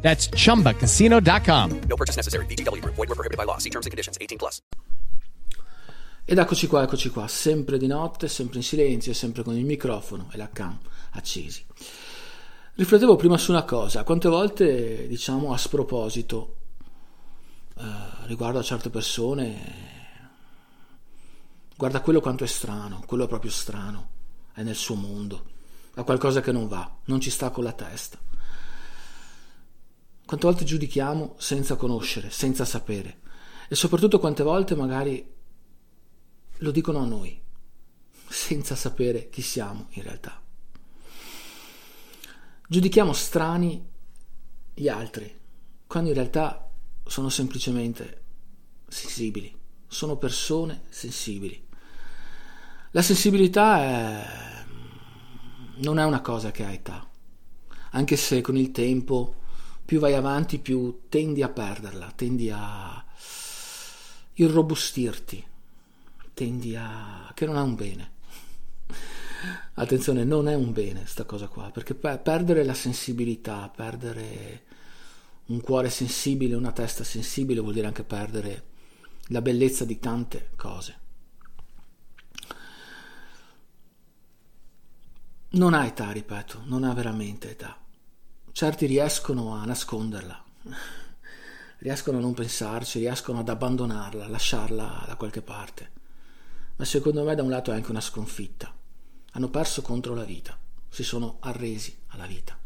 That's chumbacasino.com. No purchase necessary. VGW Group. Void were prohibited by law. See terms and conditions. 18 plus. Ed eccoci qua, eccoci qua, sempre di notte, sempre in silenzio, sempre con il microfono e la cam accesi. Riflettevo prima su una cosa, quante volte, diciamo, a sproposito, eh, riguardo a certe persone, guarda quello quanto è strano, quello è proprio strano, è nel suo mondo, ha qualcosa che non va, non ci sta con la testa. Quante volte giudichiamo senza conoscere, senza sapere e soprattutto quante volte magari lo dicono a noi, senza sapere chi siamo in realtà. Giudichiamo strani gli altri, quando in realtà sono semplicemente sensibili, sono persone sensibili. La sensibilità è... non è una cosa che ha età, anche se con il tempo più vai avanti più tendi a perderla, tendi a irrobustirti, tendi a... che non è un bene. Attenzione, non è un bene sta cosa qua, perché per- perdere la sensibilità, perdere un cuore sensibile, una testa sensibile vuol dire anche perdere la bellezza di tante cose. Non ha età, ripeto, non ha veramente età. Certi riescono a nasconderla, riescono a non pensarci, riescono ad abbandonarla, lasciarla da qualche parte. Ma secondo me da un lato è anche una sconfitta. Hanno perso contro la vita, si sono arresi alla vita.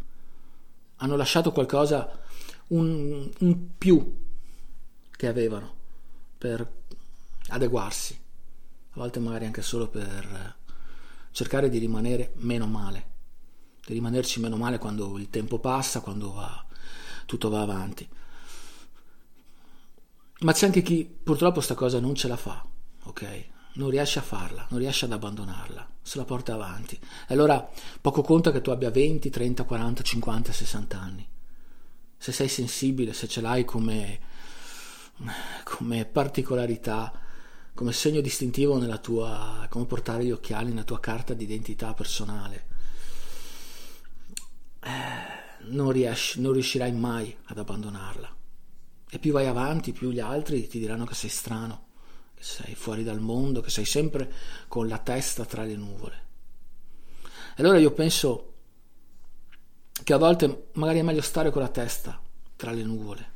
Hanno lasciato qualcosa, un, un più che avevano per adeguarsi, a volte magari anche solo per cercare di rimanere meno male, di rimanerci meno male quando il tempo passa, quando va, tutto va avanti. Ma c'è anche chi purtroppo sta cosa non ce la fa, ok? Non riesce a farla, non riesce ad abbandonarla, se la porta avanti. E allora poco conta che tu abbia 20, 30, 40, 50, 60 anni. Se sei sensibile, se ce l'hai come, come particolarità, come segno distintivo nella tua, come portare gli occhiali nella tua carta d'identità personale, non, riesci, non riuscirai mai ad abbandonarla. E più vai avanti, più gli altri ti diranno che sei strano, che sei fuori dal mondo, che sei sempre con la testa tra le nuvole. E allora io penso che a volte magari è meglio stare con la testa tra le nuvole,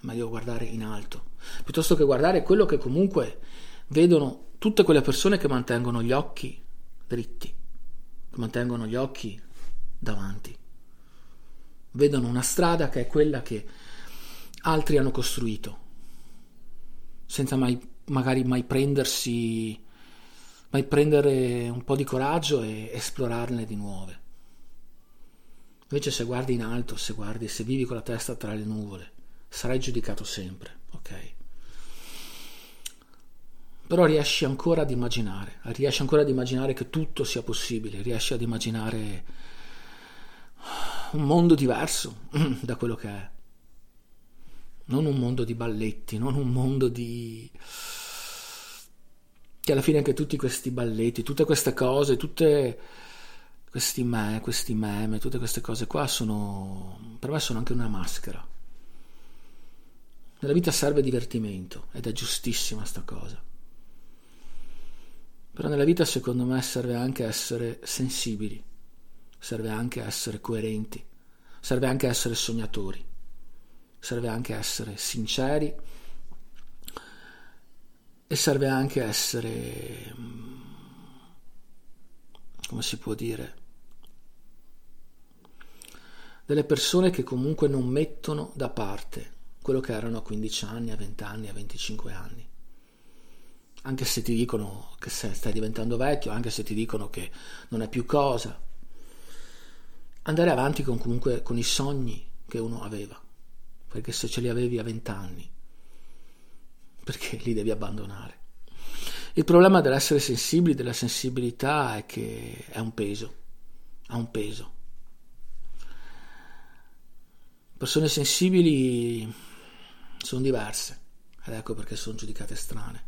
è meglio guardare in alto, piuttosto che guardare quello che comunque vedono tutte quelle persone che mantengono gli occhi dritti, che mantengono gli occhi davanti. Vedono una strada che è quella che altri hanno costruito, senza mai, magari mai prendersi, mai prendere un po' di coraggio e esplorarne di nuove. Invece se guardi in alto, se guardi, se vivi con la testa tra le nuvole, sarai giudicato sempre, ok? Però riesci ancora ad immaginare, riesci ancora ad immaginare che tutto sia possibile, riesci ad immaginare un mondo diverso da quello che è. Non un mondo di balletti, non un mondo di... che alla fine anche tutti questi balletti, tutte queste cose, tutte questi me, questi meme, tutte queste cose qua sono... per me sono anche una maschera. Nella vita serve divertimento ed è giustissima sta cosa. Però nella vita secondo me serve anche essere sensibili, serve anche essere coerenti, serve anche essere sognatori serve anche essere sinceri e serve anche essere, come si può dire, delle persone che comunque non mettono da parte quello che erano a 15 anni, a 20 anni, a 25 anni. Anche se ti dicono che stai diventando vecchio, anche se ti dicono che non è più cosa. Andare avanti con, comunque con i sogni che uno aveva perché se ce li avevi a vent'anni, perché li devi abbandonare. Il problema dell'essere sensibili, della sensibilità, è che è un peso, ha un peso. Persone sensibili sono diverse, ed ecco perché sono giudicate strane.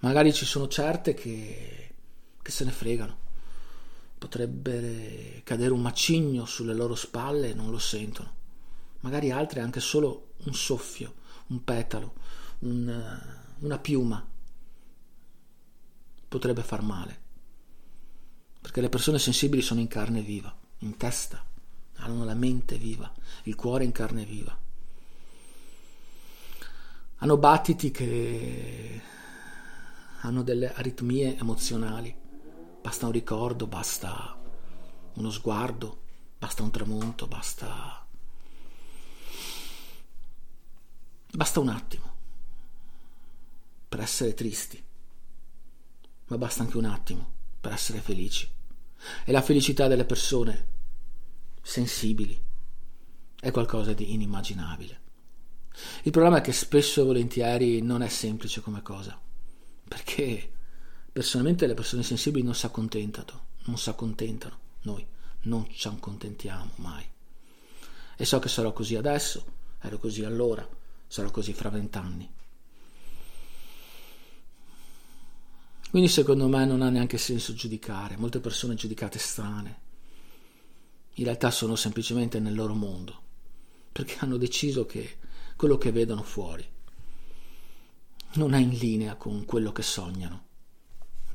Magari ci sono certe che, che se ne fregano, potrebbe cadere un macigno sulle loro spalle e non lo sentono. Magari altre anche solo un soffio, un petalo, un, una piuma potrebbe far male. Perché le persone sensibili sono in carne viva, in testa, hanno la mente viva, il cuore in carne viva. Hanno battiti che hanno delle aritmie emozionali. Basta un ricordo, basta uno sguardo, basta un tramonto, basta... Basta un attimo per essere tristi, ma basta anche un attimo per essere felici. E la felicità delle persone sensibili è qualcosa di inimmaginabile. Il problema è che spesso e volentieri non è semplice come cosa, perché personalmente le persone sensibili non si accontentano, non si accontentano, noi non ci accontentiamo mai. E so che sarò così adesso, ero così allora, sarò così fra vent'anni. Quindi secondo me non ha neanche senso giudicare, molte persone giudicate strane, in realtà sono semplicemente nel loro mondo, perché hanno deciso che quello che vedono fuori non è in linea con quello che sognano